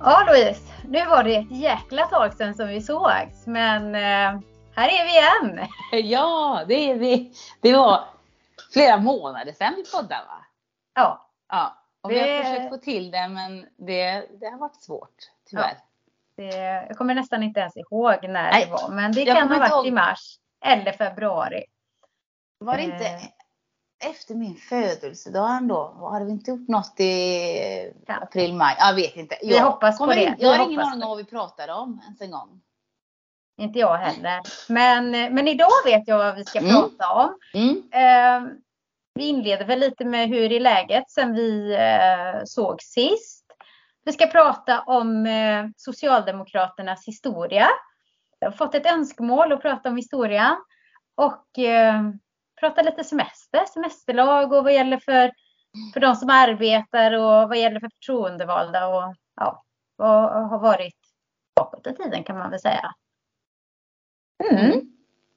Ja Louise, nu var det ett jäkla tag sedan som vi sågs men eh, här är vi igen. Ja, det är vi. Det var flera månader sedan vi poddade va? Ja. Ja. Och vi Det- har försökt få till det men det, det har varit svårt tyvärr. Det, jag kommer nästan inte ens ihåg när Nej, det var men det jag kan ha inte varit ihåg. i mars eller februari. Var det inte Eh. Efter min födelsedag ändå? Hade vi inte gjort något i april, maj? Jag vet inte. Vi Jag hoppas på det. in- Vi Jag har ingen aning om vad vi pratade om ens en gång. Inte jag heller. Men, men idag vet jag vad vi ska Mm. prata om. Mm. Eh, vi inleder väl lite med hur är läget sen vi eh, såg sist. Vi ska prata om eh, Socialdemokraternas historia. Jag har fått ett önskemål att prata om historien. Och eh, prata lite semester, semesterlag och vad gäller för, för de som arbetar och vad gäller för förtroendevalda och ja, vad har varit bakåt i tiden kan man väl säga. Mm.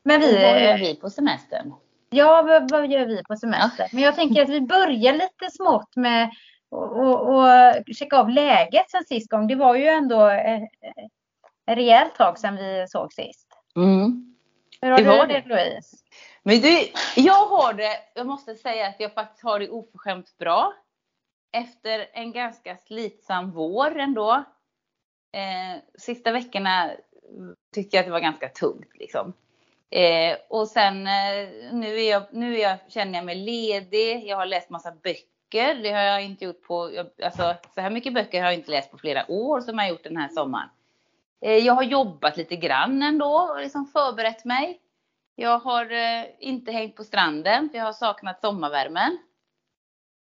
Men Och vi, Vad gör vi på semestern? Ja, vad, vad gör vi på semester? Men jag tänker att vi börjar lite smått med och, och, och checka av läget sen sist gång. Det var ju ändå eh, ett rejält tag sedan vi såg sist. Mm. Hur har Det du var det Louise? Men du, jag har det, jag måste säga att jag faktiskt har det oförskämt bra. Efter en ganska slitsam vår ändå. Eh, sista veckorna tyckte jag att det var ganska tungt liksom. Eh, och sen eh, nu, är jag, nu är jag, känner jag mig ledig. Jag har läst massa böcker. Det har jag inte gjort på, jag, alltså så här mycket böcker har jag inte läst på flera år som jag har gjort den här sommaren. Eh, jag har jobbat lite grann ändå och liksom förberett mig. Jag har eh, inte hängt på stranden för jag har saknat sommarvärmen.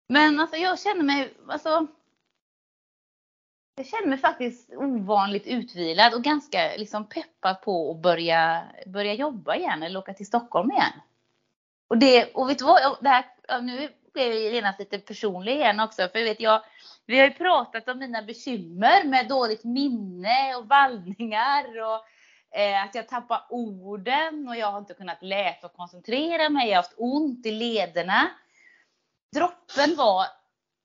Men alltså jag känner mig, alltså. Jag känner mig faktiskt ovanligt utvilad och ganska liksom peppad på att börja, börja jobba igen eller åka till Stockholm igen. Och det, och vet du vad, Jag- det här, ja, nu blev jag genast lite personlig igen också för vet jag, vi har ju pratat om mina bekymmer med dåligt minne och vallningar och eh, att jag tappar orden och jag har inte kunnat läsa och koncentrera mig. Jag har haft ont i lederna. Droppen var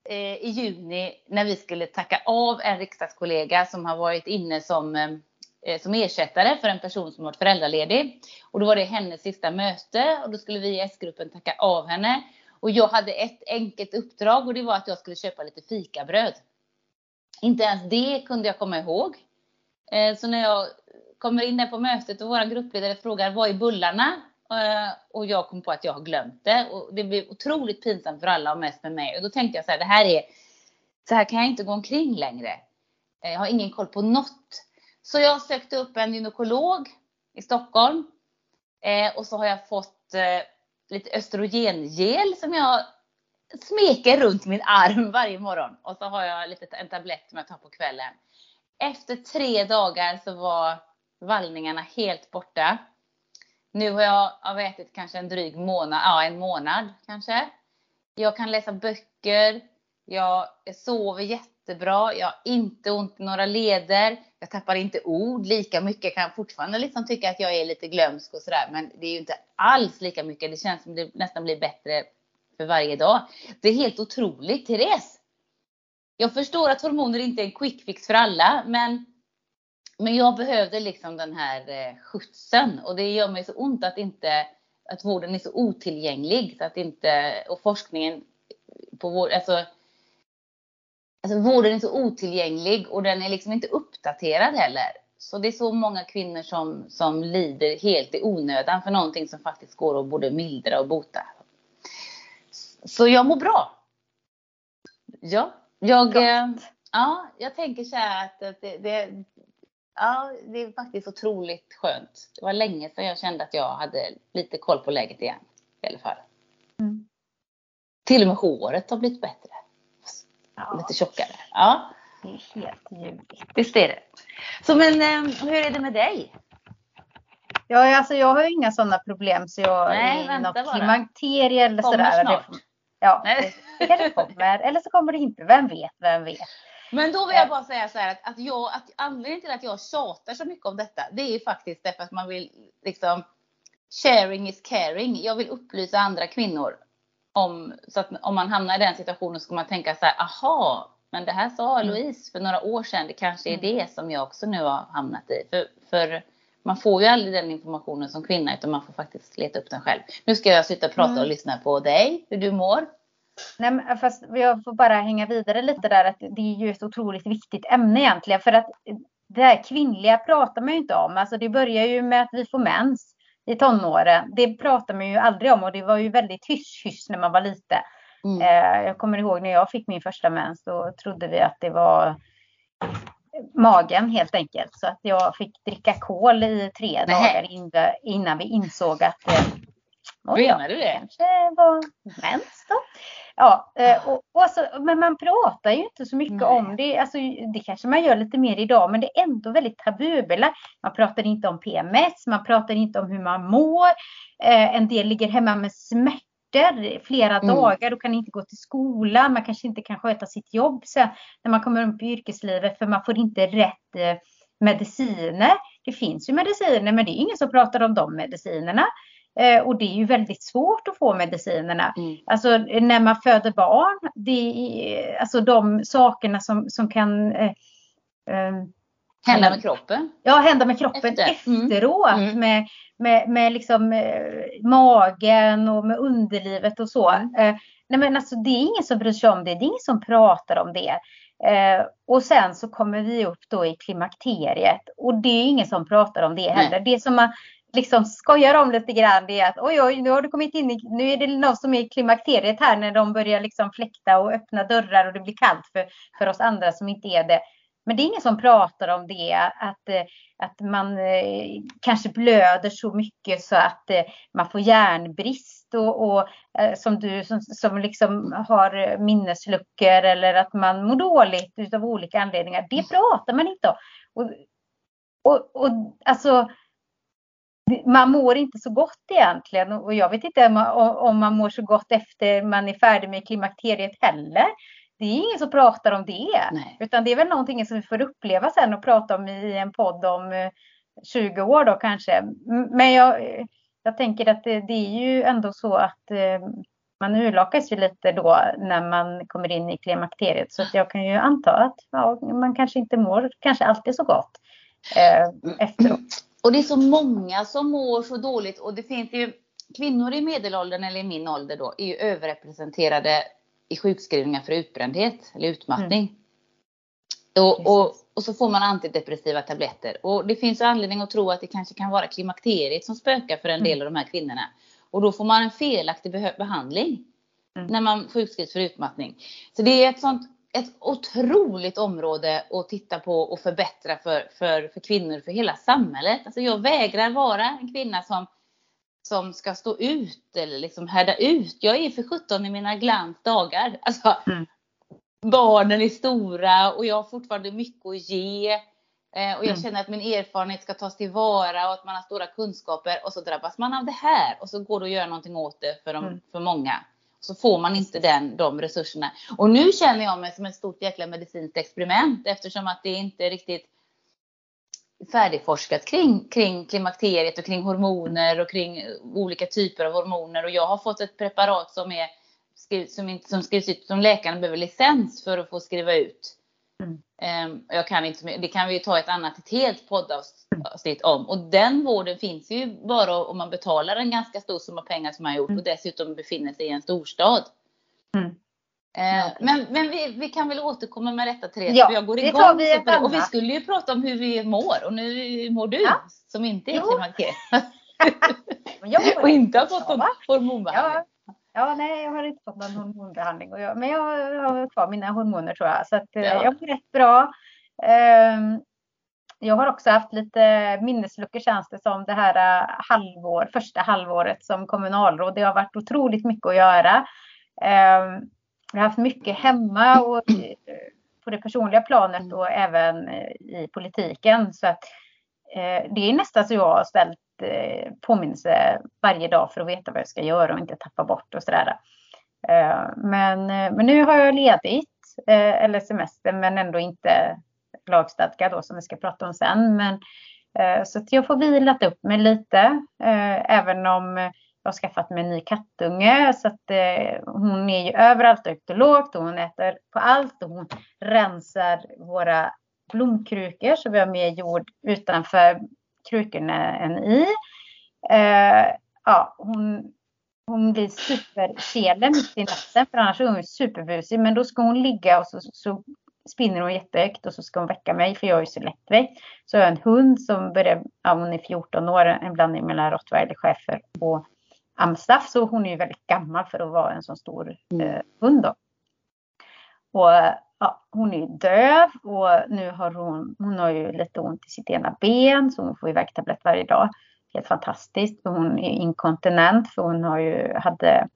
eh, i juni när vi skulle tacka av en riksdagskollega som har varit inne som, eh, eh som ersättare för en person som varit föräldraledig. Och då var det hennes sista möte och då skulle vi i S-gruppen tacka av henne. Och jag hade ett enkelt uppdrag och det var att jag skulle köpa lite fikabröd. Inte ens det kunde jag komma ihåg. Eh, så när jag kommer in där på mötet och vår gruppledare frågar vad är bullarna? Eh, och jag kom på att jag har glömt det. Och det blev otroligt pinsamt för alla och mest med mig. Och då tänkte jag så här, det här är, så här kan jag inte gå omkring längre. Eh, jag har ingen koll på något. Så jag sökte upp en gynekolog i Stockholm. Eh, och så har jag fått lite östrogengel som jag smeker runt min arm varje morgon. Och så har jag lite, en tablett som jag tar på kvällen. Efter tre dagar så var vallningarna helt borta. Nu har jag, jag har ätit kanske en dryg månad, ja en månad kanske. Jag kan läsa böcker. Jag sover jättebra. Jag har inte ont i några leder. Jag tappar inte ord lika mycket. Jag kan fortfarande liksom tycka att jag är lite glömsk och sådär. Men det är ju inte alls lika mycket. Det känns som det nästan blir bättre för varje dag. Det är helt otroligt, Therese. Jag förstår att hormoner inte är en quick fix för alla, men, men jag behövde liksom den här eh, skjutsen och det gör mig så ont att inte att vården är så otillgänglig så att inte och forskningen på vår, alltså, alltså vården är så otillgänglig och den är liksom inte uppdaterad heller. Så det är så många kvinnor som, som lider helt i onödan för någonting som faktiskt går att både mildra och bota. Så jag mår bra. Ja, jag, eh, ja, jag tänker så här att, att det, det, ja, det är faktiskt otroligt skönt. Det var länge sedan jag kände att jag hade lite koll på läget igen. I alla fall. Mm. Till och med håret har blivit bättre. Ja, Lite tjockare. Ja, det är helt ljuvligt. visst är det. Så men eh, hur är det med dig? Ja, alltså jag har ju inga sådana problem så jag Nej, är i vänta något klimakterie eller Kommer sådär. snart. Ja, Nej. det kanske kommer. Eller så kommer det inte. Vem vet, vem vet. Men då vill jag bara säga så här att, att, jag, att anledningen till att jag tjatar så mycket om detta, det är faktiskt därför att man vill liksom sharing is caring. Jag vill upplysa andra kvinnor om, så att om man hamnar i den situationen så ska man tänka så här, aha, Men det här sa mm. Louise för några år sedan. Det kanske är mm. det som jag också nu har hamnat i. För, för man får ju aldrig den informationen som kvinna utan man får faktiskt leta upp den själv. Nu ska jag sitta och prata mm. och lyssna på dig, hur du mår. Nej, men fast jag får bara hänga vidare lite där att det är ju ett otroligt viktigt ämne egentligen för att det här kvinnliga pratar man ju inte om. Alltså det börjar ju med att vi får mens i tonåren. Det pratar man ju aldrig om och det var ju väldigt hysch-hysch när man var liten. Mm. Eh, jag kommer ihåg när jag fick min första mens, då trodde vi att det var magen helt enkelt. Så att jag fick dricka kol i tre Nej. dagar innan vi insåg att Menar du det? kanske var mens då. Ja, eh, och, och alltså, men man pratar ju inte så mycket Nej. om det. Alltså, det kanske man gör lite mer idag, men det är ändå väldigt tabubelagt. Man pratar inte om PMS, man pratar inte om hur man mår. Eh, en del ligger hemma med smärta flera mm. dagar och kan inte gå till skolan. Man kanske inte kan sköta sitt jobb sen när man kommer upp i yrkeslivet för man får inte rätt eh, mediciner. Det finns ju mediciner men det är ingen som pratar om de medicinerna. Eh, och det är ju väldigt svårt att få medicinerna. Mm. Alltså när man föder barn, det är, alltså de sakerna som, som kan eh, eh, Hända med kroppen? Ja, hända med kroppen Efter. Mm. efteråt. Mm. Med, med, med liksom eh, magen och med underlivet och så. Mm. Eh, nej men alltså det är ingen som bryr sig om det. Det är ingen som pratar om det. Eh, och sen så kommer vi upp då i klimakteriet och det är ingen som pratar om det heller. Nej. Det som man liksom skojar om lite grann det är att oj, oj, nu har du kommit in i, nu är det någon som är i klimakteriet här när de börjar liksom fläkta och öppna dörrar och det blir kallt för, för oss andra som inte är det. Men det är ingen som pratar om det, att, att man eh, kanske blöder så mycket så att eh, man får järnbrist och, och eh, som du som, som liksom har minnesluckor eller att man mår dåligt utav olika anledningar. Det pratar man inte om. Och, och, och alltså, man mår inte så gott egentligen och jag vet inte om man mår så gott efter man är färdig med klimakteriet heller det är ingen som pratar om det. Nej. Utan det är väl någonting som vi får uppleva sen och prata om i en podd om 20 eh, år då kanske. Men jag, jag tänker att det, det är ju ändå så att eh, man urlakas ju lite då när man kommer in i klimakteriet. Så att jag kan ju anta att ja, man kanske inte mår kanske alltid så gott eh, efteråt. Och det är så många som mår så dåligt och det finns ju kvinnor i medelåldern eller i min ålder då är ju överrepresenterade i sjukskrivningar för utbrändhet eller utmattning. Mm. Och, och, och, så får man antidepressiva tabletter. Och det finns anledning att tro att det kanske kan vara klimakteriet som spökar för en del mm. av de här kvinnorna. Och då får man en felaktig behandling mm. när man sjukskrivs för utmattning. Så det är ett sånt ett otroligt område att titta på och förbättra för, för, för kvinnor, för hela samhället. Alltså jag vägrar vara en kvinna som som ska stå ut eller liksom härda ut. Jag är för 17 i mina glans dagar. Alltså, mm. Barnen är stora och jag har fortfarande mycket att ge. Eh, och jag mm. känner att min erfarenhet ska tas tillvara och att man har stora kunskaper. Och så drabbas man av det här och så går det att göra någonting åt det för, de, mm. för många. Så får man inte den, de resurserna. Och nu känner jag mig som ett stort jäkla medicinskt experiment eftersom att det inte är riktigt färdigforskat kring, kring klimakteriet och kring hormoner och kring olika typer av hormoner. Och jag har fått ett preparat som, är, som, som skrivs ut, som läkaren behöver licens för att få skriva ut. Mm. Um, jag kan inte, det kan vi ta ett annat, ett helt poddavsnitt om. Och den vården finns ju bara om man betalar en ganska stor summa pengar som man har gjort mm. och dessutom befinner sig i en storstad. Mm. Eh, men, men vi, vi, kan väl återkomma med detta Therese, ja, jag går igång. Vi det. Och vi skulle ju prata om hur vi mår och nu mår du ja. som inte är klimakteriet. och inte har fått någon hormonbehandling. Ja. Ja, nej jag har inte fått någon hormonbehandling. Och jag, men jag har kvar mina hormoner tror jag. Så att, eh, ja. jag mår rätt bra. Um, jag har också haft lite minnesluckor känns det som det här uh, halvår, första halvåret som kommunalråd. Det har varit otroligt mycket att göra. Um, jag har haft mycket hemma och på det personliga planet och även i politiken. Så att, eh, det är nästan så jag har ställt eh, påminnelse varje dag för att veta vad jag ska göra och inte tappa bort och sådär. Eh, men, eh, men nu har jag ledigt eh, eller semester men ändå inte lagstadgad då som vi ska prata om sen. Men, så att jag får vilat upp mig lite även om jag har skaffat mig en ny kattunge så att eh, hon är ju överallt högt och lågt och hon äter på allt och hon rensar våra blomkrukor så vi har mer jord utanför krukorna än i. Eh, ja, hon, hon blir supersele mitt i natten för annars är hon superbusig men då ska hon ligga och så, så spinner hon jättehögt och så ska hon väcka mig för jag är så lättväckt. Så jag har en hund som börjar, ja, hon är 14 år, en blandning mellan rottweiler, schäfer och amstaff. Så hon är ju väldigt gammal för att vara en så stor mm. eh, hund då. Och ja, hon är döv och nu har hon, hon har ju lite ont i sitt ena ben så hon får ju värktablett varje dag. Helt fantastiskt. Och hon är inkontinent för hon har ju, hade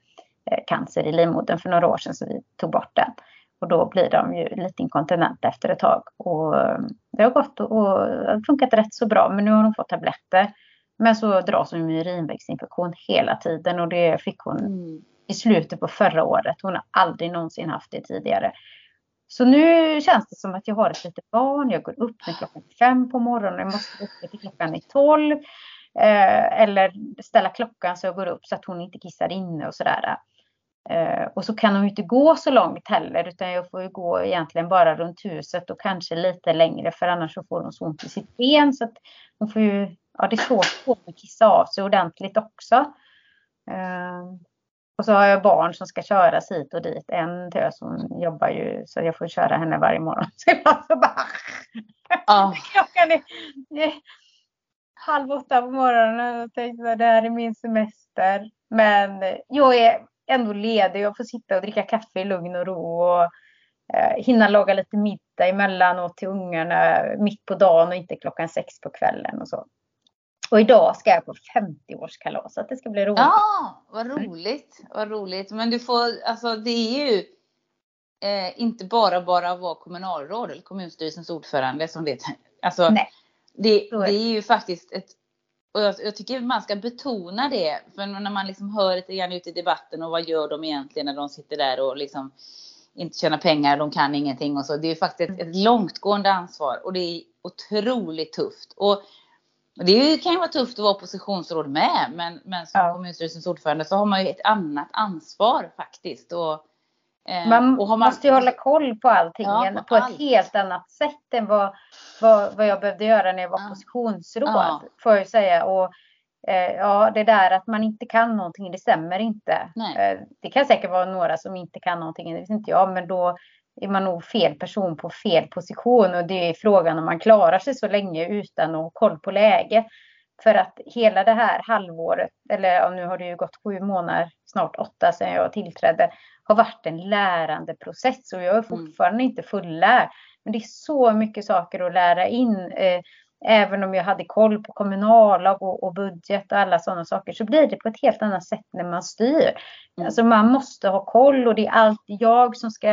eh, cancer i livmodern för några år sedan så vi tog bort den. Och då blir de ju lite inkontinenta efter ett tag. Och eh, det har gått och funkat rätt så bra. Men nu har hon fått tabletter. Men så dras hon med urinvägsinfektion hela tiden och det fick hon mm i slutet på förra året. Hon har aldrig någonsin haft det tidigare. Så nu känns det som att jag har ett litet barn. Jag går upp när klockan är fem på morgonen. Jag måste gå upp till klockan är tolv. Eh, eller ställa klockan så jag går upp så att hon inte kissar inne och sådär. Eh, och så kan hon inte gå så långt heller utan jag får ju gå egentligen bara runt huset och kanske lite längre för annars så får hon så ont i sitt ben så att hon får ju, ja det är svårt att kissa av sig ordentligt också. Eh, och så har jag barn som ska köras hit och dit. En tös hon jobbar ju så jag får köra henne varje morgon. Så jag så bara... Oh. Klockan är, halv åtta på morgonen och tänkte att det här är min semester. Men jag är ändå ledig och får sitta och dricka kaffe i lugn och ro och eh, hinna laga lite middag emellanåt till ungarna mitt på dagen och inte klockan sex på kvällen och så. Och idag ska jag på 50-årskalas så att det ska bli roligt. Ja, vad roligt. Vad roligt. Men du får, alltså det är ju eh, inte bara bara att vara kommunalråd eller kommunstyrelsens ordförande som det Alltså, Nej. Det, det är ju faktiskt ett och jag, jag, tycker man ska betona det. För när man liksom hör lite grann ute i debatten och vad gör de egentligen när de sitter där och liksom inte tjänar pengar, de kan ingenting och så. Det är faktiskt ett, ett långtgående ansvar och det är otroligt tufft. Och det kan ju vara tufft att vara oppositionsråd med, men, men som ja. kommunstyrelsens ordförande så har man ju ett annat ansvar faktiskt. Och, Eh, man, man måste ju hålla koll på allting ja, på, på allt. ett helt annat sätt än vad, vad, vad jag behövde göra när jag var ja. positionsråd. Ja. Får jag säga. Och, eh, ja, det där att man inte kan någonting, det stämmer inte. Eh, det kan säkert vara några som inte kan någonting, det vet inte jag. Men då är man nog fel person på fel position. Och det är frågan om man klarar sig så länge utan att ha koll på läget. För att hela det här halvåret, eller nu har det ju gått sju månader, snart åtta sedan jag tillträdde, har varit en lärande process och jag är mm. fortfarande mm. inte fullärd. Men det är så mycket saker att lära in. Även om jag hade koll på kommunallag och, och, budget och alla sådana saker så blir det på ett helt annat sätt när man styr. Mm. Alltså man måste ha koll och det är alltid jag som ska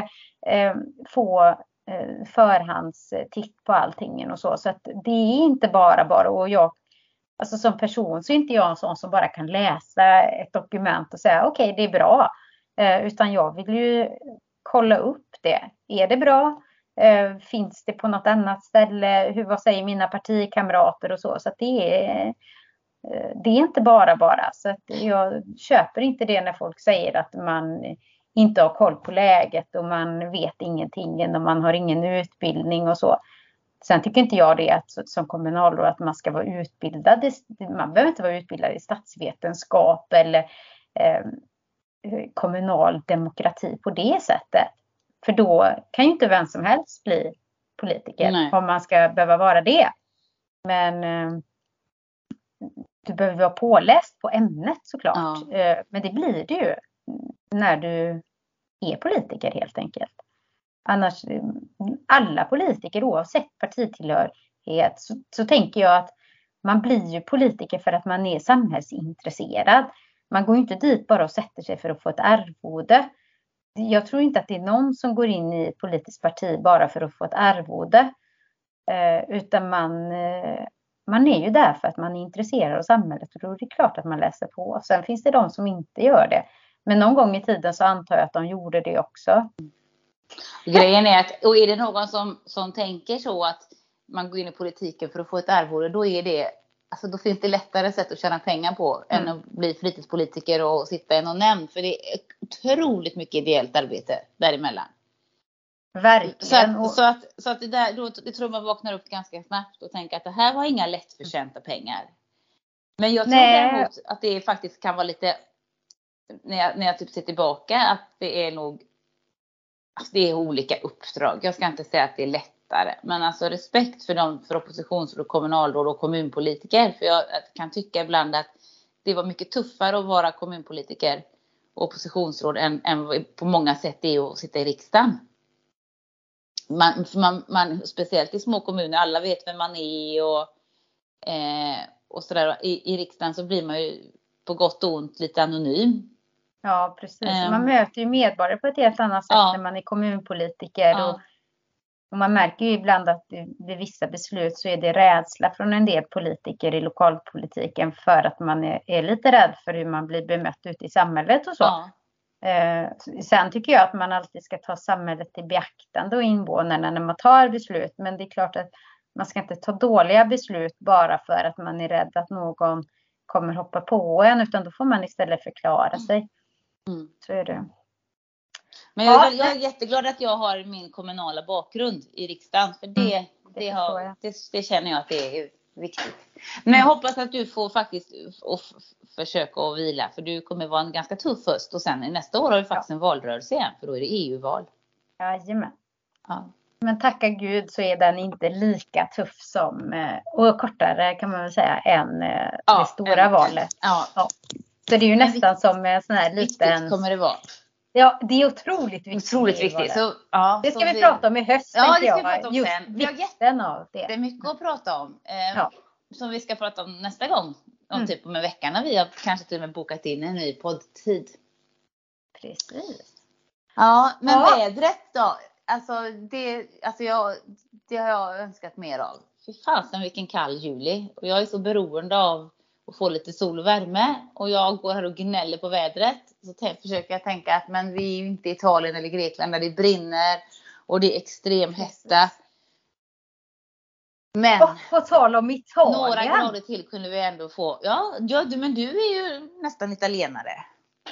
eh, få eh, förhandstitt på allting och så. Så att det är inte bara bara och jag Alltså som person så är inte jag en sån som bara kan läsa ett dokument och säga okej, okay, det är bra. Eh, utan jag vill ju kolla upp det. Är det bra? Eh, finns det på något annat ställe? Hur, vad säger mina partikamrater och så? Så det är, eh, det är inte bara bara. Så jag köper inte det när folk säger att man inte har koll på läget och man vet ingenting och man har ingen utbildning och så. Sen tycker inte jag det att som kommunalråd att man ska vara utbildad. Man behöver inte vara utbildad i statsvetenskap eller eh, kommunal demokrati på det sättet. För då kan ju inte vem som helst bli politiker Nej. om man ska behöva vara det. Men eh, du behöver vara påläst på ämnet såklart. Ja. Eh, men det blir du ju när du är politiker helt enkelt. Annars, alla politiker oavsett partitillhörighet så, så tänker jag att man blir ju politiker för att man är samhällsintresserad. Man går inte dit bara och sätter sig för att få ett arvode. Jag tror inte att det är någon som går in i ett politiskt parti bara för att få ett arvode. Eh, utan man, eh, man är ju där för att man är intresserad av samhället och då är det klart att man läser på. Sen finns det de som inte gör det. Men någon gång i tiden så antar jag att de gjorde det också. Grejen är att, och är det någon som, som tänker så att man går in i politiken för att få ett arvode, då är det alltså då finns det lättare sätt att tjäna pengar på mm. än att bli fritidspolitiker och sitta i någon nämnd. För det är otroligt mycket ideellt arbete däremellan. Verkligen. Så att, så att, så att det där, då, jag tror man vaknar upp ganska snabbt och tänker att det här var inga lättförtjänta pengar. Men jag tror Nej. däremot att det faktiskt kan vara lite, när jag, när jag typ ser tillbaka, att det är nog, alltså det är olika uppdrag. Jag ska inte säga att det är lättare, men alltså respekt för dem, för oppositionsråd, kommunalråd och kommunpolitiker. För jag kan tycka ibland att det var mycket tuffare att vara kommunpolitiker och oppositionsråd än, än på många sätt det är att sitta i riksdagen man, man, man, speciellt i små kommuner, alla vet vem man är och, eh, och sådär. I, I riksdagen så blir man ju på gott och ont lite anonym. Ja, precis. Um, man möter ju medborgare på ett helt annat sätt ja. när man är kommunpolitiker. Ja. Och, och, man märker ju ibland att vid vissa beslut så är det rädsla från en del politiker i lokalpolitiken för att man är, är lite rädd för hur man blir bemött ute i samhället och så. Ja. Eh, sen tycker jag att man alltid ska ta samhället i beaktande och invånarna när man tar beslut. Men det är klart att man ska inte ta dåliga beslut bara för att man är rädd att någon kommer hoppa på en, utan då får man istället förklara mm. sig. Mm. Så är det. Men jag är, jag är jätteglad att jag har min kommunala bakgrund i riksdagen, för det, mm, det, det, har, det, det känner jag att det är viktigt. Men jag hoppas att du får faktiskt och försöka att vila för du kommer vara en ganska tuff höst och sen nästa år har vi faktiskt ja. en valrörelse igen för då är det EU-val. Jajamän. Ja. Men tacka gud så är den inte lika tuff som eh, och kortare kan man väl säga än eh, ja, det stora en, valet. Ja. Så det är ju nästan som en sån här liten. Viktigt kommer det vara. Ja, det är otroligt viktigt. Otroligt viktigt. Så, ja, det ska vi, vi prata om i höst. Ja, det ska vi prata om Just sen. vikten av det. Det är mycket att prata om. Eh, ja. Som vi ska prata om nästa gång om mm. typ om en vecka när vi har kanske till och med bokat in en ny poddtid. Precis. Ja, men ja. vädret då? Alltså det, alltså jag, det har jag önskat mer av. Fy fasen vilken kall juli. Och jag är så beroende av att få lite sol och värme. Och jag går här och gnäller på vädret. Så försöker jag tänka att men vi är ju inte i Italien eller Grekland där det brinner och det är extrem hetta. Men och på tal om Italien. Några grader till kunde vi ändå få. Ja, ja du, men du är ju nästan italienare.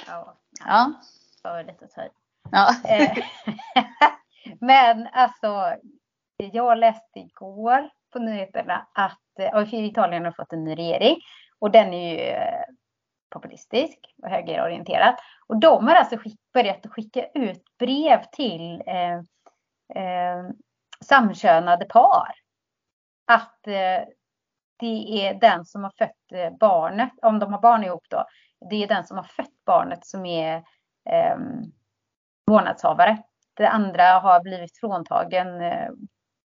Ja. Ja. För lite tid. Ja. Eh, men alltså, jag läste igår på nyheterna att eh, Italien har fått en ny regering och den är ju eh, populistisk och högerorienterad. Och de har alltså skick, börjat skicka ut brev till eh, eh, samkönade par att eh, det är den som har fött eh, barnet, om de har barn ihop då, det är den som har fött barnet som är eh, vårdnadshavare. Det andra har blivit fråntagen eh,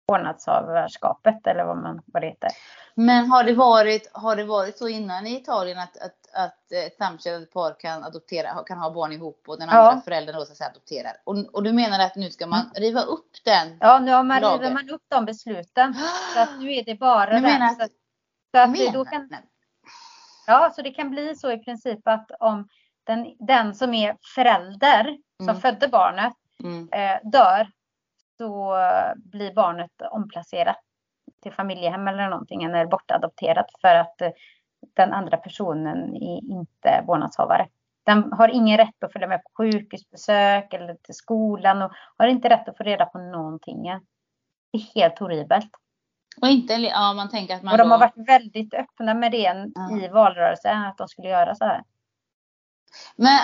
vårdnadshavarskapet eller vad, man, vad det heter. Men har det varit, har det varit så innan i Italien att, att, att ett samkönat par kan adoptera, kan ha barn ihop och den andra ja. föräldern då så att säga adopterar? Och, och du menar att nu ska man mm. riva upp den Ja, nu har man, river man upp de besluten. så att nu är det bara du Menar så, så att menar, då kan, Ja, så det kan bli så i princip att om den, den som är förälder som mm. födde barnet mm. eh, dör så blir barnet omplacerat till familjehem eller någonting eller bortadopterat för att eh, den andra personen är inte vårdnadshavare. Den har ingen rätt att följa med på sjukhusbesök eller till skolan och har inte rätt att få reda på någonting. Det är helt horribelt. Och inte, ja, man tänker att man och de då... har varit väldigt öppna med det ja. i valrörelsen, att de skulle göra så här. Men,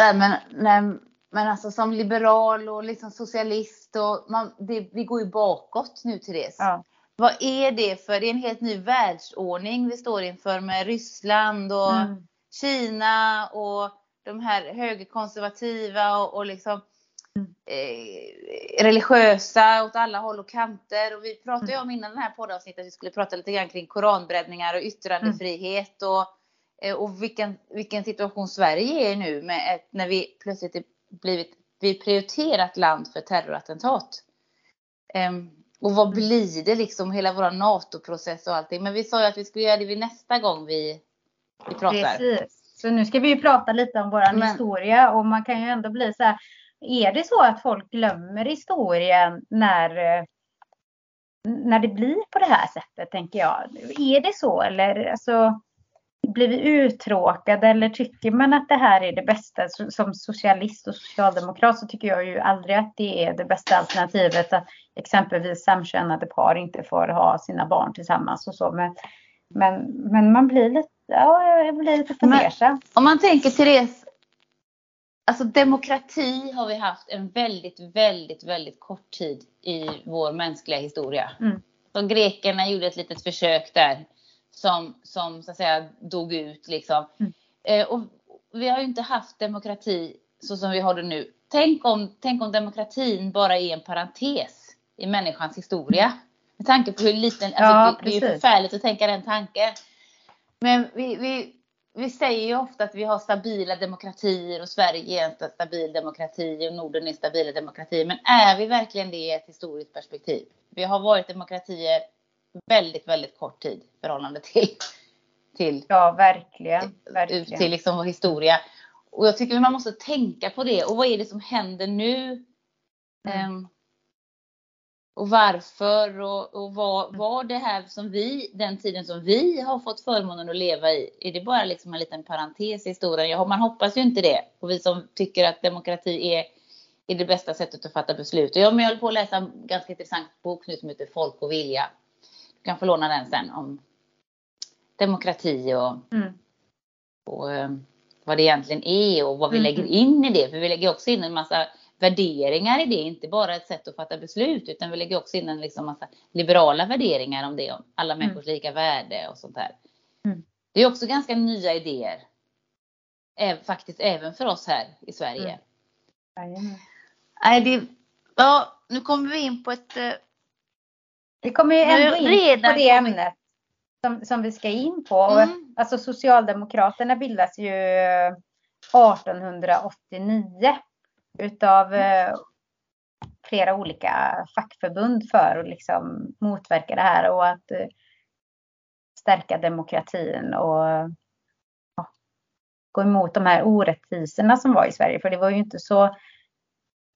äh, men, nej, men alltså som liberal och liksom socialist och man, det, vi går ju bakåt nu Therese. Ja. Vad är det för, det är en helt ny världsordning vi står inför med Ryssland och mm. Kina och de här högerkonservativa och, och liksom mm. eh, religiösa åt alla håll och kanter. Och vi pratade ju mm. om innan den här poddavsnittet att vi skulle prata lite grann kring koranbreddningar och yttrandefrihet och, eh, och vilken, vilken situation Sverige är nu med ett, när vi plötsligt är blivit vi prioriterat land för terrorattentat. Um, och vad blir det liksom, hela vår NATO-process och allting. Men vi sa ju att vi skulle göra det vid nästa gång vi, vi pratar. Precis. Så nu ska vi ju prata lite om vår historia och man kan ju ändå bli så här. Är det så att folk glömmer historien när, när det blir på det här sättet, tänker jag. Är det så eller alltså, blir vi uttråkade eller tycker man att det här är det bästa? Som socialist och socialdemokrat så tycker jag ju aldrig att det är det bästa alternativet att exempelvis samkönade par inte får ha sina barn tillsammans och så. Men, men, men man blir lite, ja, jag blir lite fundersam. Om man tänker Therese, alltså demokrati har vi haft en väldigt, väldigt, väldigt kort tid i vår mänskliga historia. Mm. Så grekerna gjorde ett litet försök där som, som så att säga dog ut liksom. Mm. Eh, och vi har ju inte haft demokrati så som vi har det nu. Tänk om, tänk om demokratin bara är en parentes i människans historia. Med tanke på hur liten, alltså ja, det, det är ju förfärligt att tänka den tanken. Men vi, vi, vi säger ju ofta att vi har stabila demokratier och Sverige är en stabil demokrati och Norden är stabila demokratier. Men är vi verkligen det i ett historiskt perspektiv? Vi har varit demokratier väldigt, väldigt kort tid i förhållande till, till, ja, verkligen, verkligen. till liksom vår historia. Och jag tycker man måste tänka på det. Och vad är det som händer nu? Mm. Um, och varför och, och vad mm. var det här som vi, den tiden som vi har fått förmånen att leva i, är det bara liksom en liten parentes i historien? Man hoppas ju inte det. Och vi som tycker att demokrati är, är det bästa sättet att fatta beslut. Och jag, men jag håller på att läsa en ganska intressant bok nu som heter Folk och vilja kan få låna den sen om demokrati och, mm. och eh, vad det egentligen är och vad vi mm. lägger in i det. För vi lägger också in en massa värderingar i det, inte bara ett sätt att fatta beslut utan vi lägger också in en liksom massa liberala värderingar om det, om alla mm. människors lika värde och sånt där. Mm. Det är också ganska nya idéer. Även, faktiskt även för oss här i Sverige. Mm. Nej, det, ja, nu kommer vi in på ett eh, vi kommer ju ändå in på det ämnet som, som vi ska in på. Mm. Alltså Socialdemokraterna bildas ju 1889 utav eh, flera olika fackförbund för att liksom motverka det här och att eh, stärka demokratin och ja, gå emot de här orättvisorna som var i Sverige. För det var ju inte så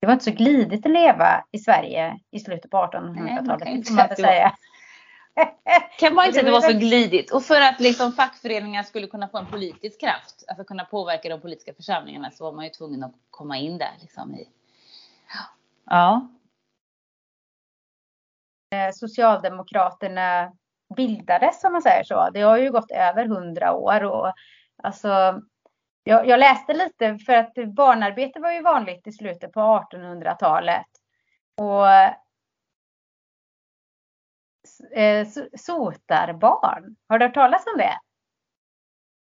det var inte så glidigt att leva i Sverige i slutet på 1800-talet. kan man säga. kan man inte säga att det var så glidigt. Och för att liksom fackföreningar skulle kunna få en politisk kraft, alltså kunna påverka de politiska församlingarna, så var man ju tvungen att komma in där. Liksom i. Ja. Eh, Socialdemokraterna bildades, om man säger så. Det har ju gått över hundra år och alltså jag, jag, läste lite för att barnarbete var ju vanligt i slutet på 1800-talet. Och eh, sotarbarn, har du hört talas om det?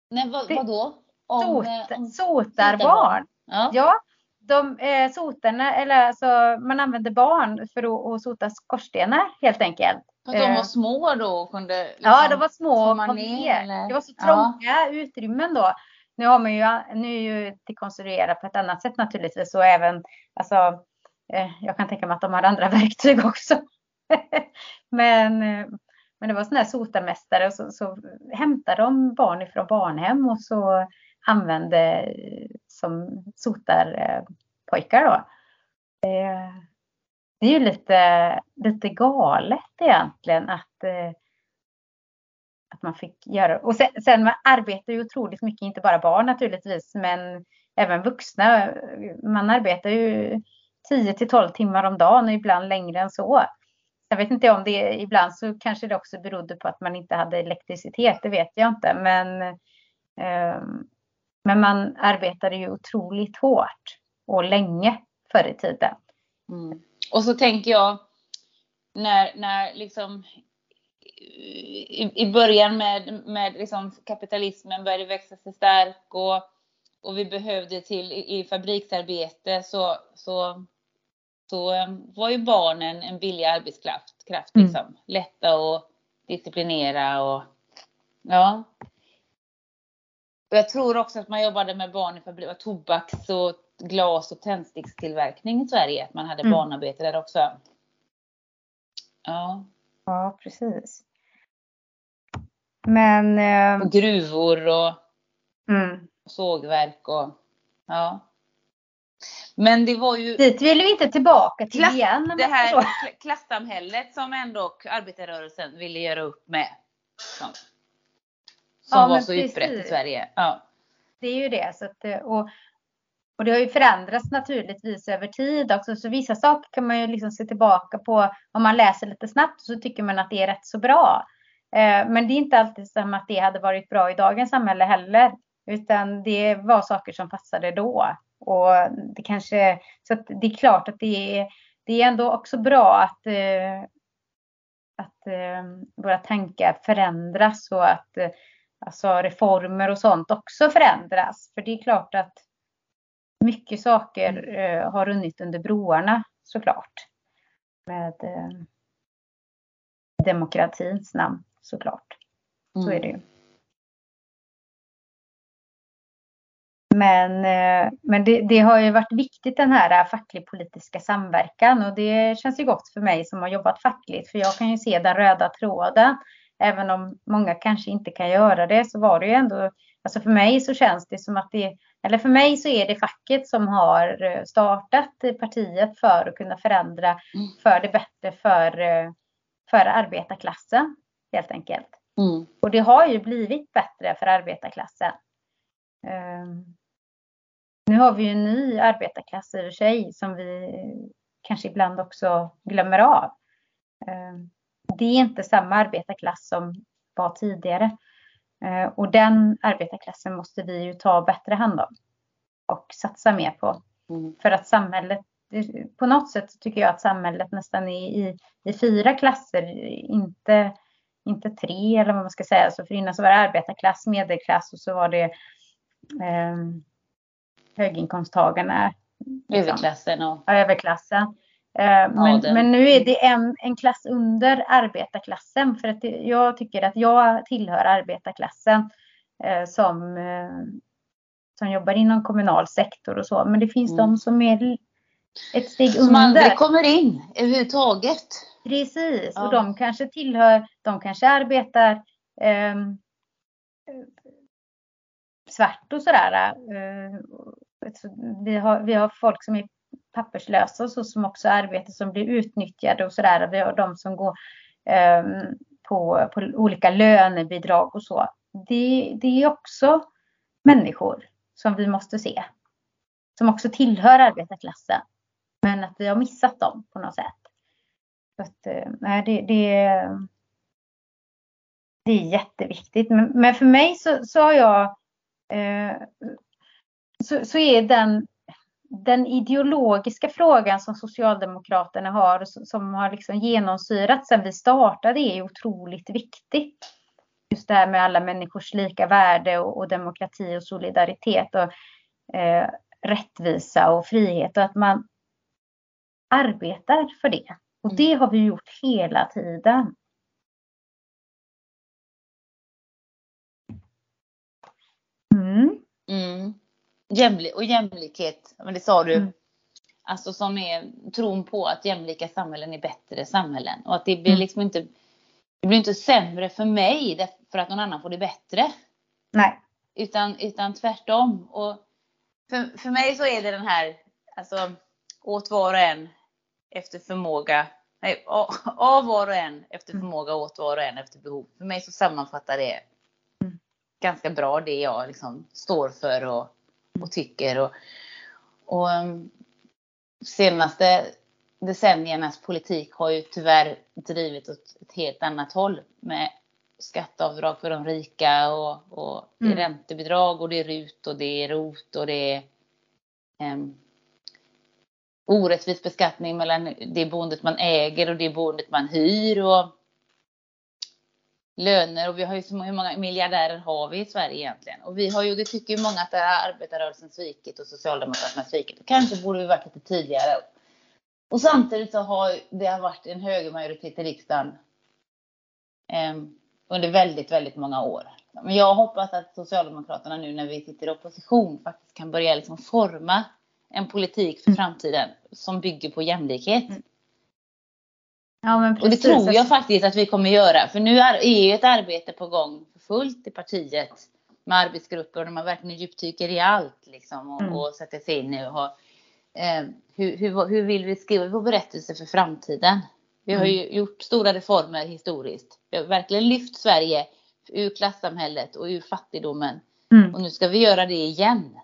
Nej, vad, vadå? Om, Sot, eh, om sotarbarn. Ja. ja, de eh, sotarna, eller alltså man använde barn för att, att sota skorstenar helt enkelt. För de var eh. små då och kunde liksom Ja, de var små och kom ner. Det var så trånga ja. utrymmen då. Nu har man ju, nu är ju det konstruerat på ett annat sätt naturligtvis och även, alltså, eh, jag kan tänka mig att de har andra verktyg också. men, eh, men det var sådana här sotarmästare och så, så hämtade de barn ifrån barnhem och så använde eh, som sotarpojkar eh, då. Eh, det är ju lite, lite galet egentligen att att man fick göra. Och sen, sen man arbetar ju otroligt mycket, inte bara barn naturligtvis, men även vuxna. Man arbetar ju 10 till 12 timmar om dagen och ibland längre än så. Jag vet inte om det ibland så kanske det också berodde på att man inte hade elektricitet, det vet jag inte. Men, eh, men man arbetade ju otroligt hårt och länge förr i tiden. Mm. Och så tänker jag när, när liksom i, i början med, med liksom kapitalismen började växa sig stark och, och vi behövde till i, i fabriksarbete så, så, så um, var ju barnen en billig arbetskraft. Kraft, mm. liksom. Lätta att disciplinera och ja. Och jag tror också att man jobbade med barn i fabrik, tobaks och glas och tändstickstillverkning i Sverige. Att man hade mm. barnarbete där också. Ja. Ja, precis. Men... Eh, och gruvor och mm. sågverk och ja. Men det var ju... Dit vill vi inte tillbaka till Klass, igen. Det här klassamhället som ändå arbetarrörelsen ville göra upp med. Som, som ja, var så precis. utbrett i Sverige. Ja. Det är ju det. Så att, och, och det har ju förändrats naturligtvis över tid också. Så vissa saker kan man ju liksom se tillbaka på om man läser lite snabbt så tycker man att det är rätt så bra. Eh, men det är inte alltid som att det hade varit bra i dagens samhälle heller. Utan det var saker som passade då. Och det kanske, så att det är klart att det är, det är ändå också bra att, eh, att eh, våra tankar förändras och att alltså reformer och sånt också förändras. För det är klart att mycket saker eh, har runnit under broarna såklart. Med eh, demokratins namn såklart. Så är det ju. Men, eh, men det, det, har ju varit viktigt den här eh, facklig-politiska samverkan och det känns ju gott för mig som har jobbat fackligt för jag kan ju se den röda tråden. Även om många kanske inte kan göra det så var det ju ändå, alltså för mig så känns det som att det, eller för mig så är det facket som har eh, startat partiet för att kunna förändra mm. för det bättre för, eh, för arbetarklassen helt enkelt. Mm. Och det har ju blivit bättre för arbetarklassen. Um, nu har vi ju en ny arbetarklass i och för sig som vi kanske ibland också glömmer av. Um, det är inte samma arbetarklass som var tidigare. Uh, och den arbetarklassen måste vi ju ta bättre hand om och satsa mer på. Mm. För att samhället, på något sätt tycker jag att samhället nästan är i, i fyra klasser, inte, inte tre eller vad man ska säga. Så för innan så var det arbetarklass, medelklass och så var det eh, höginkomsttagarna. Liksom. Överklassen och... Ja, överklassen. Eh, men, men, nu är det en, en klass under arbetarklassen. För att jag tycker att jag tillhör arbetarklassen eh, som, eh, som jobbar inom kommunal sektor och så. Men det finns mm. de som är ett steg som under. Som aldrig kommer in överhuvudtaget. Precis, ja. och de kanske tillhör, de kanske arbetar eh, svart och sådär. Eh, vi, har, vi har folk som är papperslösa och så, som också arbetar som blir utnyttjade och sådär. Vi har de som går eh, på, på olika lönebidrag och så. Det, det är också människor som vi måste se. Som också tillhör arbetarklassen. Men att vi har missat dem på något sätt. Så att, eh, nej, det, det, det är jätteviktigt. Men, men för mig så, så har jag eh, så, så är den, den ideologiska frågan som Socialdemokraterna har, som har liksom genomsyrat sedan vi startade, är otroligt viktigt. Just det här med alla människors lika värde och, och demokrati och solidaritet och eh, rättvisa och frihet och att man arbetar för det. Och mm. det har vi gjort hela tiden. Mm. Mm. Jämli och jämlikhet, men det sa du. Mm. Alltså som är tron på att jämlika samhällen är bättre samhällen. Och att det blir mm. liksom inte, det blir inte sämre för mig för att någon annan får det bättre. Nej. Utan, utan tvärtom. Och för, för mig så är det den här, alltså åt var och en efter förmåga. Nej, av var och en efter mm. förmåga, åt var och en efter behov. För mig så sammanfattar det mm. ganska bra det jag liksom står för och, och tycker. Och, och um, senaste decenniernas politik har ju tyvärr drivit åt ett helt annat håll med skatteavdrag för de rika och, och mm. räntebidrag och det är RUT och det är ROT och det är um, orättvis beskattning mellan det boendet man äger och det boendet man hyr och löner och vi har ju så hur många miljardärer har vi i Sverige egentligen? Och vi har ju, det tycker ju många att det är arbetarrörelsen svikit och Socialdemokraterna svikit. Och kanske borde vi varit lite tidigare. Och samtidigt så har det varit en högermajoritet i riksdagen eh, under väldigt, väldigt många år. Men jag hoppas att Socialdemokraterna nu när vi sitter i opposition faktiskt kan börja liksom forma en politik för mm. framtiden som bygger på jämlikhet. Mm. Ja, och det tror jag faktiskt att vi kommer göra. För nu är ju ett arbete på gång för fullt i partiet med arbetsgrupper och man verkligen djupdyker i allt liksom och, mm. och sätter sig in i och har eh, hur, hur, hur vill vi skriva vår berättelse för framtiden? Vi har ju mm. gjort stora reformer historiskt. Vi har verkligen lyft Sverige ur klassamhället och ur fattigdomen. Mm. Och nu ska vi göra det igen.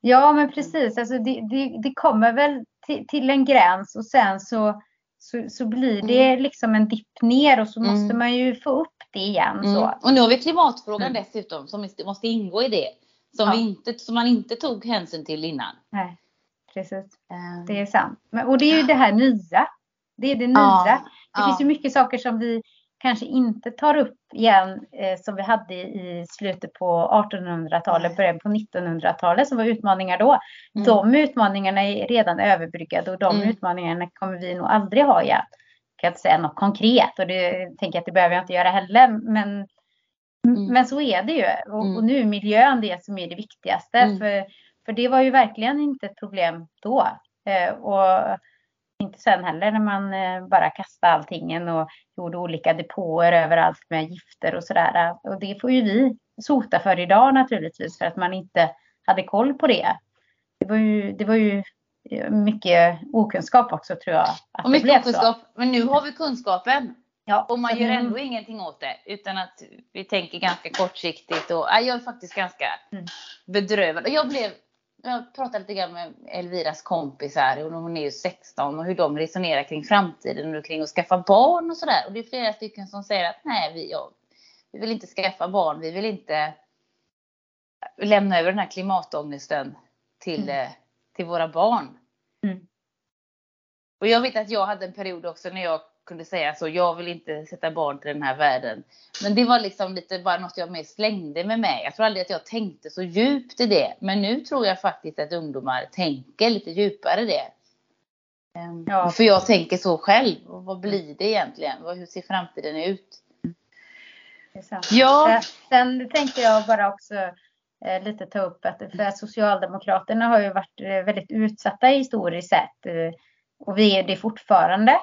Ja, men precis. Alltså det, det, det kommer väl till, till, en gräns och sen så, så, så blir det mm. liksom en dipp ner och så måste mm. man ju få upp det igen. Så. Mm. Och nu har vi klimatfrågan dessutom som måste ingå i det. Som, ja. vi inte, som man inte tog hänsyn till innan. Nej, precis. Um. Det är sant. Och det är ju det här nya. Det är det nya. Ja. Det finns ju mycket saker som vi kanske inte tar upp igen eh, som vi hade i slutet på 1800-talet, början på 1900-talet som var utmaningar då. Mm. De utmaningarna är redan överbryggade och de mm. utmaningarna kommer vi nog aldrig ha igen. Jag kan inte säga något konkret och det tänker jag att det behöver jag inte göra heller. Men, mm. men så är det ju. Och, och, mm. nu är miljön det som är det viktigaste. Mm. För, för det var ju verkligen inte ett problem då. Eh, och inte sen heller när man eh, bara kastade allting och gjorde olika depåer överallt med gifter och sådär. Och det får ju vi sota för idag naturligtvis för att man inte hade koll på det. Det var ju, det var ju eh, mycket okunskap också tror jag. Och mycket okunskap, men nu har vi kunskapen. Ja, och man gör ändå ingenting åt det utan att vi tänker ganska kortsiktigt och jag är faktiskt ganska mm. bedrövad. Och jag blev jag pratade lite grann med Elviras kompisar, och hon är ju 16, och hur de resonerar kring framtiden och kring att skaffa barn och sådär. Och det är flera stycken som säger att nej, vi, ja, vi vill inte skaffa barn, vi vill inte lämna över den här klimatångesten till, mm. Eh, till våra barn. Mm. Och jag vet att jag hade en period också när jag kunde säga så, jag vill inte sätta barn till den här världen. Men det var liksom lite bara något jag mer slängde med mig. Jag tror aldrig att jag tänkte så djupt i det. Men nu tror jag faktiskt att ungdomar tänker lite djupare det. Ehm, ja. För jag tänker så själv. vad blir det egentligen? Hur ser framtiden ut? Ja. Sen tänkte jag bara också eh, lite ta upp att för Socialdemokraterna har ju varit eh, väldigt utsatta historiskt sett. Eh, och vi är det fortfarande.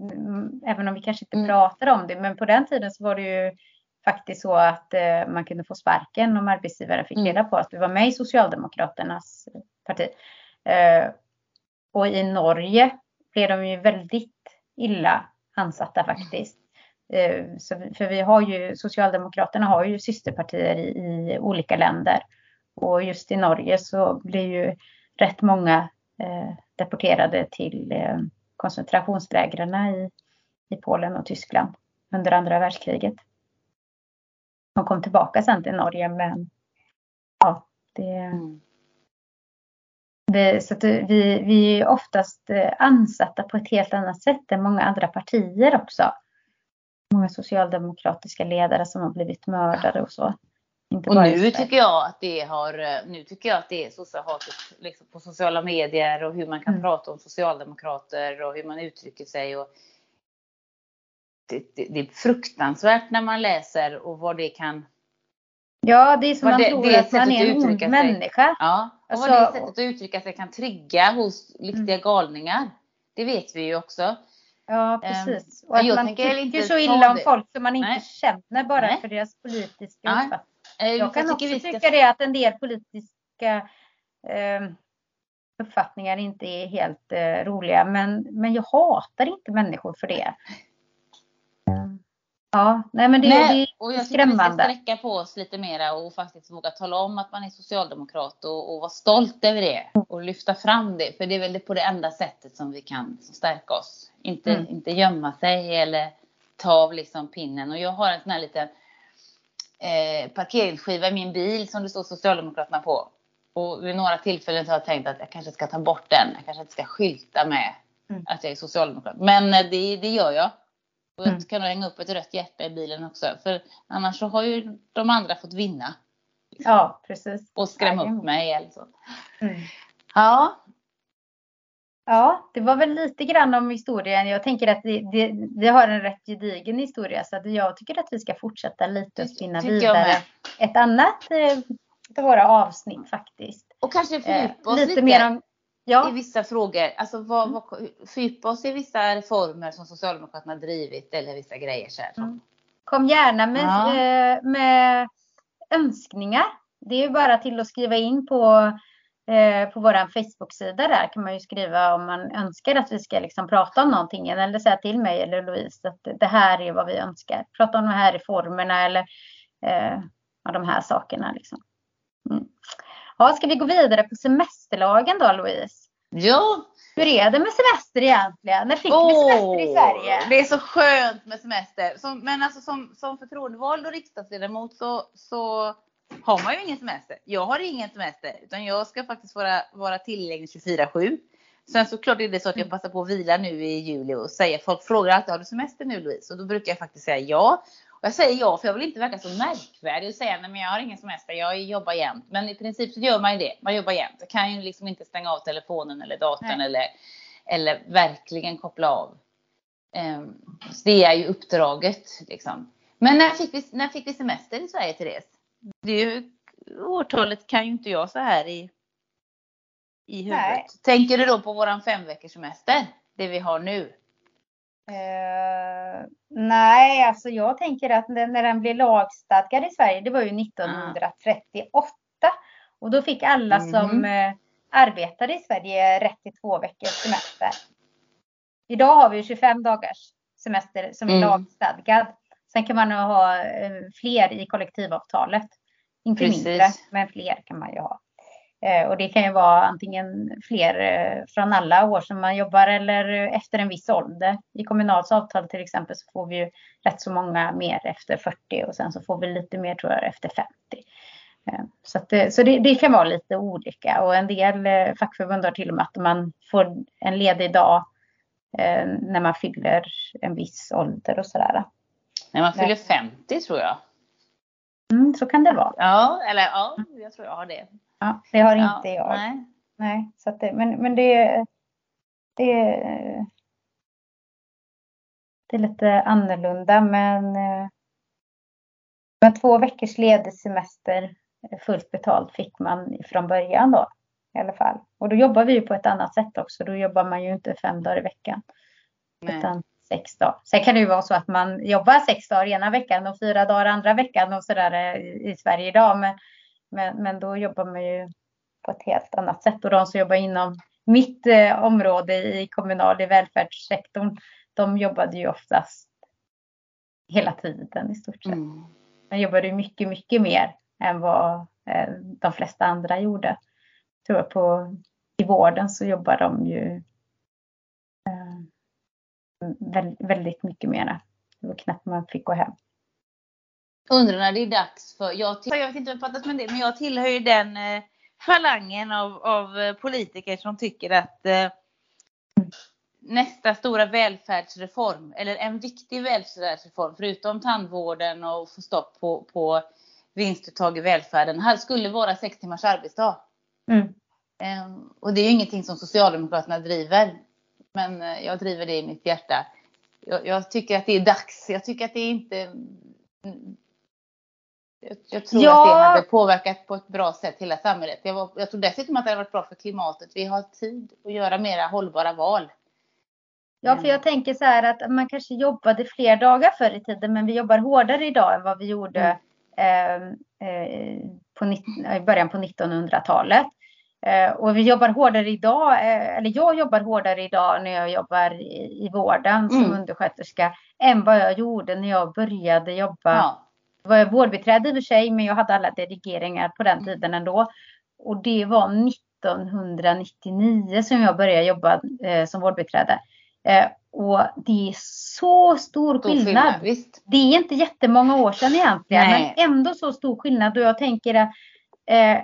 Mm, även om vi kanske inte mm. pratar om det, men på den tiden så var det ju faktiskt så att eh, man kunde få sparken om arbetsgivaren fick mm. reda på att du var med i Socialdemokraternas parti. Eh, och i Norge blev de ju väldigt illa ansatta faktiskt. Eh, så, för vi har ju, Socialdemokraterna har ju systerpartier i, i olika länder. Och just i Norge så blir ju rätt många deporterade till koncentrationslägren i, i Polen och Tyskland under andra världskriget. De kom tillbaka sen till Norge men ja, det, mm. det så vi, vi är oftast eh, ansatta på ett helt annat sätt än många andra partier också. Många socialdemokratiska ledare som har blivit mördade och så. Inte och nu tycker jag att det har, eh, nu tycker jag att det är socialhatet liksom på sociala medier och hur man kan mm. prata om socialdemokrater och hur man uttrycker sig. Och det, det, det, är fruktansvärt när man läser och vad det kan Ja, det är som man det, tror det att man är en ond människa. Ja, och alltså, vad det sättet att uttrycka sig kan trigga hos riktiga mm. galningar. Det vet vi ju också. Ja, ehm, precis. Och att man tycker så illa om folk som man inte Nej. känner bara Nej. för deras politiska uppfattning. Eh, jag kan också ska... tycka det att en del politiska eh, uppfattningar inte är helt eh, roliga. Men, men jag hatar inte människor för det. Ja, nej men det, nej, det är skrämmande. Och jag vi ska sträcka på oss lite mera och faktiskt våga tala om att man är socialdemokrat och, och vara stolt över det och lyfta fram det. För det är väl på det enda sättet som vi kan stärka oss. Inte, mm. inte gömma sig eller ta av liksom pinnen. Och jag har en sån här liten eh, parkeringsskiva i min bil som det står Socialdemokraterna på. Och vid några tillfällen har jag tänkt att jag kanske ska ta bort den. Jag kanske inte ska skylta med mm. att jag är socialdemokrat. Men eh, det, det gör jag. Och jag mm. kan nog hänga upp ett rött hjärta i bilen också. För annars så har ju de andra fått vinna. Ja, precis. Och skrämma upp mig eller så. Mm. Ja, Ja, det var väl lite grann om historien. Jag tänker att det, det, vi har en rätt gedigen historia så jag tycker att vi ska fortsätta lite och spinna vidare ett annat eh, av våra avsnitt faktiskt. Och kanske fördjupa oss eh, lite, lite mer om, ja. i vissa frågor. Alltså vad, vad, fördjupa oss i vissa reformer som Socialdemokraterna drivit eller vissa grejer. Så mm. Kom gärna med, ja. eh, med önskningar. Det är bara till att skriva in på Eh, på vår Facebook-sida där kan man ju skriva om man önskar att vi ska liksom prata om någonting eller säga till mig eller Louise att det här är vad vi önskar. Prata om de här reformerna eller eh, de här sakerna. Liksom. Mm. Ja, ska vi gå vidare på semesterlagen då Louise? Ja. Hur är det med semester egentligen? När fick oh, vi semester i Sverige? Det är så skönt med semester. Som, men alltså som, som förtroendevald och riksdagsledamot så, så har man ju ingen semester. Jag har ingen semester utan jag ska faktiskt vara, vara tillgänglig 24-7. Sen såklart är det så att jag mm. passar på att vila nu i juli och säger, folk frågar alltid har du semester nu Louise? Och då brukar jag faktiskt säga ja. Och jag säger ja för jag vill inte verka så märkvärdig och säga nej men jag har ingen semester, jag jobbar jämt. Men i princip så gör man ju det, man jobbar jämt. Jag kan ju liksom inte stänga av telefonen eller datorn eller, eller verkligen koppla av. Um, så det är ju uppdraget liksom. Men när fick, vi, när fick vi semester i Sverige Therese? Det årtalet kan ju inte jag så här i, i huvudet. Nej. Tänker du då på våran fem veckors semester? Det vi har nu? Uh, nej, alltså jag tänker att när den blev lagstadgad i Sverige, det var ju 1938. Ah. Och då fick alla mm. som uh, arbetade i Sverige rätt till två veckors semester. Idag har vi 25 dagars semester som är mm. lagstadgad. Sen kan man ha uh, fler i kollektivavtalet. Inte Precis. mindre, men fler kan man ju ha. Eh, och det kan ju vara antingen fler eh, från alla år som man jobbar eller efter en viss ålder. I Kommunals avtal till exempel så får vi ju rätt så många mer efter 40 och sen så får vi lite mer tror jag efter 50. Eh, så, att, så det, det, kan vara lite olika och en del fackförbund har till och med att man får en ledig dag när man fyller en viss ålder och sådär. När man fyller 50 tror jag. Mm, så kan det vara. Ja, eller ja, jag tror jag har det. Ja, det har inte ja, jag. Nej. nej så det, men, men det, det, det är lite annorlunda. Men, men två veckors ledig semester fullt betalt fick man från början då. I alla fall. Och då jobbar vi ju på ett annat sätt också. Då jobbar man ju inte fem dagar i veckan. Nej. Utan sex dagar. Sen kan det ju vara så att man jobbar sex dagar ena veckan och fyra dagar andra veckan och sådär i Sverige idag. Men, men, men då jobbar man ju på ett helt annat sätt. Och de som jobbar inom mitt eh, område i kommunal i välfärdssektorn, de jobbade ju oftast hela tiden i stort sett. Mm. De jobbade mycket, mycket mer än vad eh, de flesta andra gjorde. Jag tror på, I vården så jobbar de ju väldigt mycket mera. Det var knappt man fick gå hem. Undrar när det är dags för, jag, jag vet inte om jag pratat med det, men jag tillhör ju den eh, falangen av, av eh, politiker som tycker att eh, nästa stora välfärdsreform, eller en viktig välfärdsreform, förutom tandvården och få stopp på, på vinstuttag i välfärden, här skulle vara sex timmars arbetsdag. Mm. Um, och det är ju ingenting som Socialdemokraterna driver. Men eh, jag driver det i mitt hjärta. Jag, jag, tycker att det är dags. Jag tycker att det är inte... Jag, jag tror ja. att det hade påverkat på ett bra sätt hela samhället. Jag, var, jag tror dessutom att det hade varit bra för klimatet. Vi har tid att göra mera hållbara val. Ja, för jag tänker så här att man kanske jobbade fler dagar förr i tiden, men vi jobbar hårdare idag än vad vi gjorde mm. eh, eh, på, i början på 1900-talet. Eh, och vi jobbar hårdare idag, eh, eller jag jobbar hårdare idag när jag jobbar i, i vården som mm. undersköterska än vad jag gjorde när jag började jobba. Ja. Jag var vårdbiträde i och för sig, men jag hade alla delegeringar på den tiden ändå. Och det var 1999 som jag började jobba eh, som vårdbiträde. Eh, och det är så stor, stor skillnad. skillnad det är inte jättemånga år sedan egentligen, Nej. men ändå så stor skillnad. Och jag tänker att eh,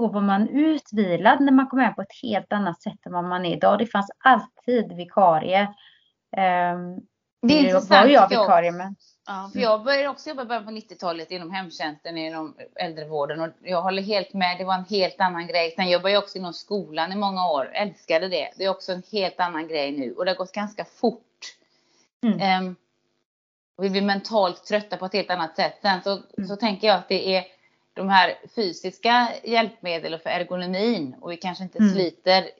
då var man utvilad när man kom hem på ett helt annat sätt än vad man är idag. Det fanns alltid vikarie. Um, det är intressant. var jag vikarie men... Ja, för jag började också jobba början på 90-talet inom hemtjänsten, inom äldrevården och jag håller helt med. Det var en helt annan grej. Sen jobbade jag också inom skolan i många år. Älskade det. Det är också en helt annan grej nu och det har gått ganska fort. Mm. Um, vi blir mentalt trötta på ett helt annat sätt. Sen så, mm. så tänker jag att det är de här fysiska hjälpmedel för ergonomin och vi kanske inte mm. sliter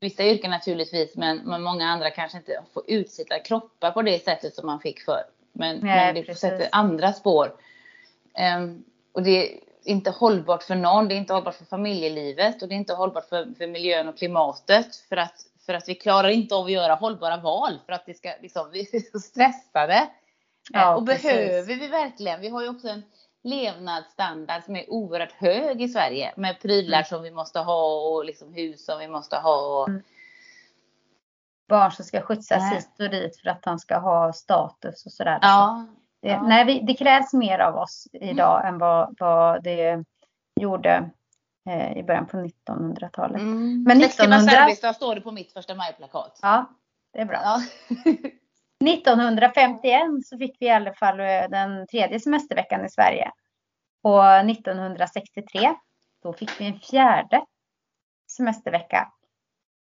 vissa yrken naturligtvis men, men många andra kanske inte får utslita kroppar på det sättet som man fick förr. Men, Nej, men det sätter andra spår. Um, och det, inte hållbart för någon. Det är inte hållbart för familjelivet och det är inte hållbart för, för miljön och klimatet. För att, för att vi klarar inte av att göra hållbara val för att det ska, liksom, vi är så stressade. Ja, och precis. behöver vi verkligen? Vi har ju också en levnadsstandard som är oerhört hög i Sverige med prylar mm. som vi måste ha och liksom hus som vi måste ha. Och... Mm. Barn som ska skjutsas hit och dit för att han ska ha status och sådär. Ja, det, ja. Nej, vi, det krävs mer av oss idag mm. än vad, vad det gjorde eh, i början på 1900-talet. Mm. Men 1900... står det på mitt första maj-plakat. Ja, det är bra. Ja. 1951 så fick vi i alla fall eh, den tredje semesterveckan i Sverige. Och 1963 då fick vi en fjärde semestervecka.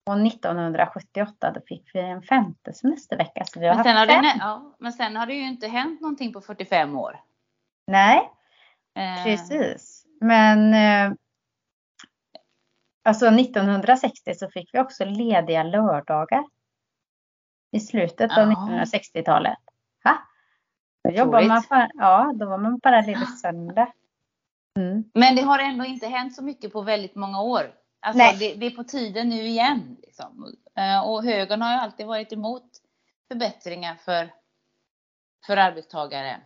Och 1978 då fick vi en femte semestervecka. Så vi har men, sen har det, ja, men sen har det ju inte hänt någonting på 45 år. Nej, eh. precis. Men eh, alltså 1960 så fick vi också lediga lördagar. I slutet av 1960-talet. Då jobbar man, för, ja, då var man bara ledig söndag. Mm. Men det har ändå inte hänt så mycket på väldigt många år. Alltså, det, det, är på tiden nu igen. Liksom. Eh, och högern har ju alltid varit emot förbättringar för, för arbetstagare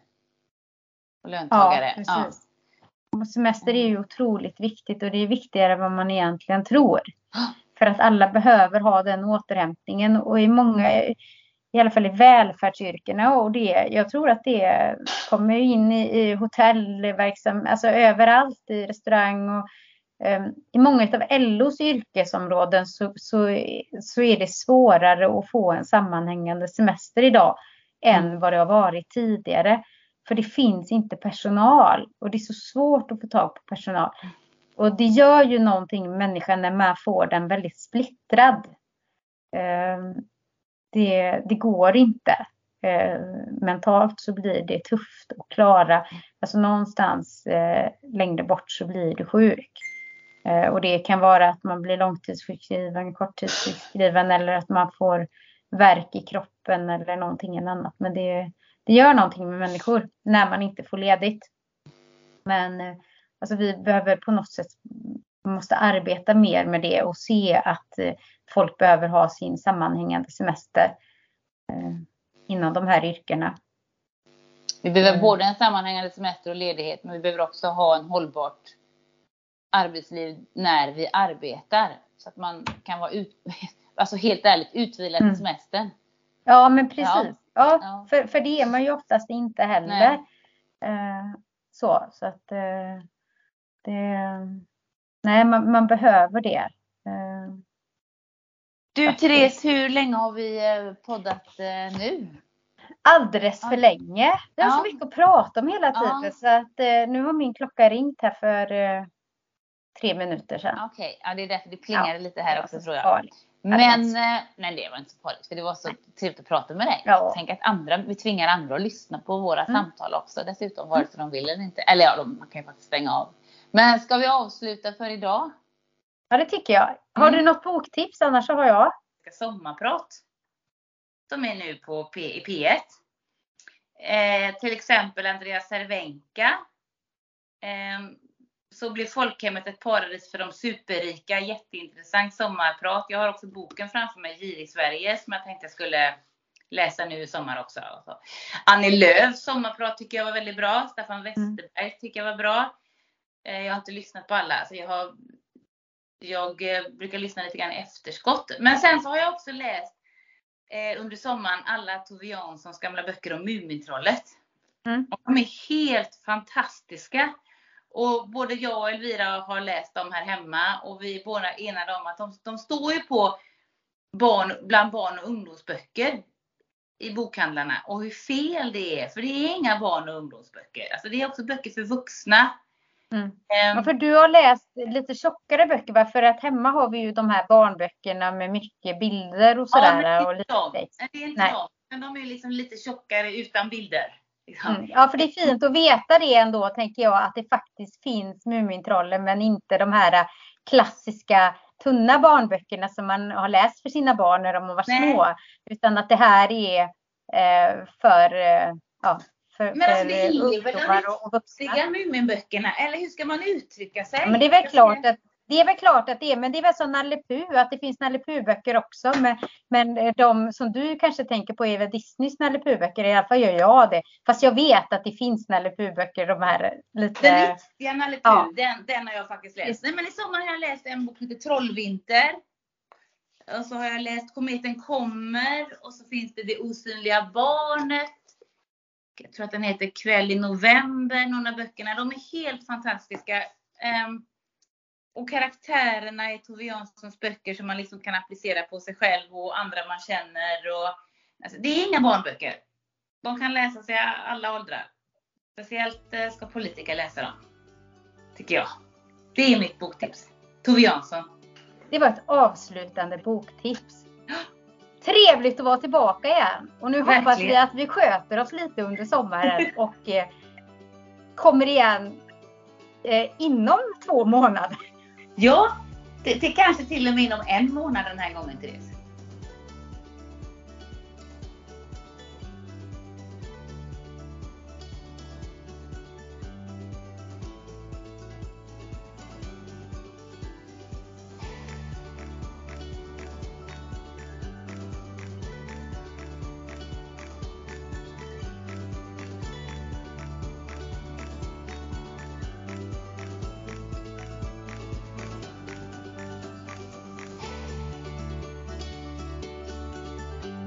och löntagare. Ja, precis. Ja. semester är ju otroligt viktigt och det är viktigare än vad man egentligen tror. För att alla behöver ha den återhämtningen och i många, i alla fall i välfärdsyrkena och det, jag tror att det kommer in i, i hotellverksamhet, alltså överallt i restaurang och um, i många av LOs yrkesområden så, så, så är det svårare att få en sammanhängande semester idag än mm. vad det har varit tidigare. För det finns inte personal och det är så svårt att få tag på personal. Och det gör ju någonting med människan när man får den väldigt splittrad. Eh, det, det går inte. Eh, mentalt så blir det tufft att klara. Alltså någonstans eh, längre bort så blir du sjuk. Och det kan vara att man blir långtidssjukskriven, korttidssjukskriven eller att man får värk i kroppen eller någonting annat. Men det, det gör någonting med människor när man inte får ledigt. Men eh, Alltså vi behöver på något sätt måste arbeta mer med det och se att eh, folk behöver ha sin sammanhängande semester eh, inom de här yrkena. Vi behöver mm. både en sammanhängande semester och ledighet, men vi behöver också ha en hållbart arbetsliv när vi arbetar. Så att man kan vara ut, alltså helt ärligt utvilad till mm. semestern. Ja, men precis. Ja, ja, För, för det är man ju oftast inte heller. Eh, så, så att eh, det, nej, man, man behöver det. Eh, du Therese, hur länge har vi eh, poddat eh, nu? Alldeles för ja. länge. Vi har ja. så mycket att prata om hela tiden ja. så att nu har min klocka ringt här för tre minuter sedan. Okej, okay. ja det är därför det plingade lite här också tror jag. Farligt. Men nej, det var inte så farligt för det var så trevligt att prata med dig. Ja. Tänk att andra, vi tvingar andra att lyssna på våra mm. samtal också dessutom vare sig de vill eller inte. Eller ja, man kan ju faktiskt stänga av. Men ska vi avsluta för idag? Ja, det tycker jag. Har mm. du något boktips? Annars så har jag. Sommarprat. Som är nu på P i P1. Eh, till exempel Andreas Cervenka. Eh, så blir folkhemmet ett paradis för de superrika. Jätteintressant sommarprat. Jag har också boken framför mig, Girig Sverige, som jag tänkte jag skulle läsa nu i sommar också. Annie Lööfs sommarprat tycker jag var väldigt bra. Staffan mm. Westerberg tycker jag var bra. Eh, jag har inte lyssnat på alla. Så jag, har, jag eh, brukar lyssna lite grann i efterskott. Men sen så har jag också läst eh, under sommaren alla Tove Janssons gamla böcker om Mumintrollet. Mm. De är helt fantastiska. Och både jag och Elvira har läst dem här hemma och vi är båda enade om att de, de står ju på barn, bland barn och ungdomsböcker i bokhandlarna och hur fel det är. För det är inga barn och ungdomsböcker. Alltså det är också böcker för vuxna. Mm. Um, för du har läst lite tjockare böcker va? För att hemma har vi ju de här barnböckerna med mycket bilder och sådär. Ja, men det är inte, och det är inte de. Men de är liksom lite tjockare utan bilder. Liksom. Mm. Ja, för det är fint att veta det ändå, tänker jag, att det faktiskt finns Mumintrollen, men inte de här klassiska tunna barnböckerna som man har läst för sina barn när de var Nej. små. Utan att det här är eh, för, eh, ja, för, Men alltså det är väl ungdomar och, och vuxna. riktiga Muminböckerna, eller hur ska man uttrycka sig? Ja, men det är väl klart att det är väl klart att det är, men det är väl som Nalle Puh, att det finns Nalle Puh-böcker också. Men, men de som du kanske tänker på är väl Disneys Nalle Puh-böcker, i alla fall gör jag det. Fast jag vet att det finns Nalle Puh-böcker, de här lite... Den riktiga Nalle Puh, Ja. den, den har jag faktiskt läst. Nej, men I sommar har jag läst en bok som heter Trollvinter. Och så har jag läst Kometen kommer och så finns det Det osynliga barnet. Jag tror att den heter Kväll i november, någon av böckerna. De är helt fantastiska. Ehm, och karaktärerna i Tove Janssons böcker som man liksom kan applicera på sig själv och andra man känner. Och, alltså, det är inga barnböcker. De kan läsas i alla åldrar. Speciellt eh, ska politiker läsa dem. Tycker jag. Det är mitt boktips. Tove Jansson. Det var ett avslutande boktips. Trevligt att vara tillbaka igen. Och nu hoppas Verkligen. vi att vi sköter oss lite under sommaren och eh, kommer igen eh, inom två månader. Ja, det, det kanske till och med inom en månad den här gången Therese.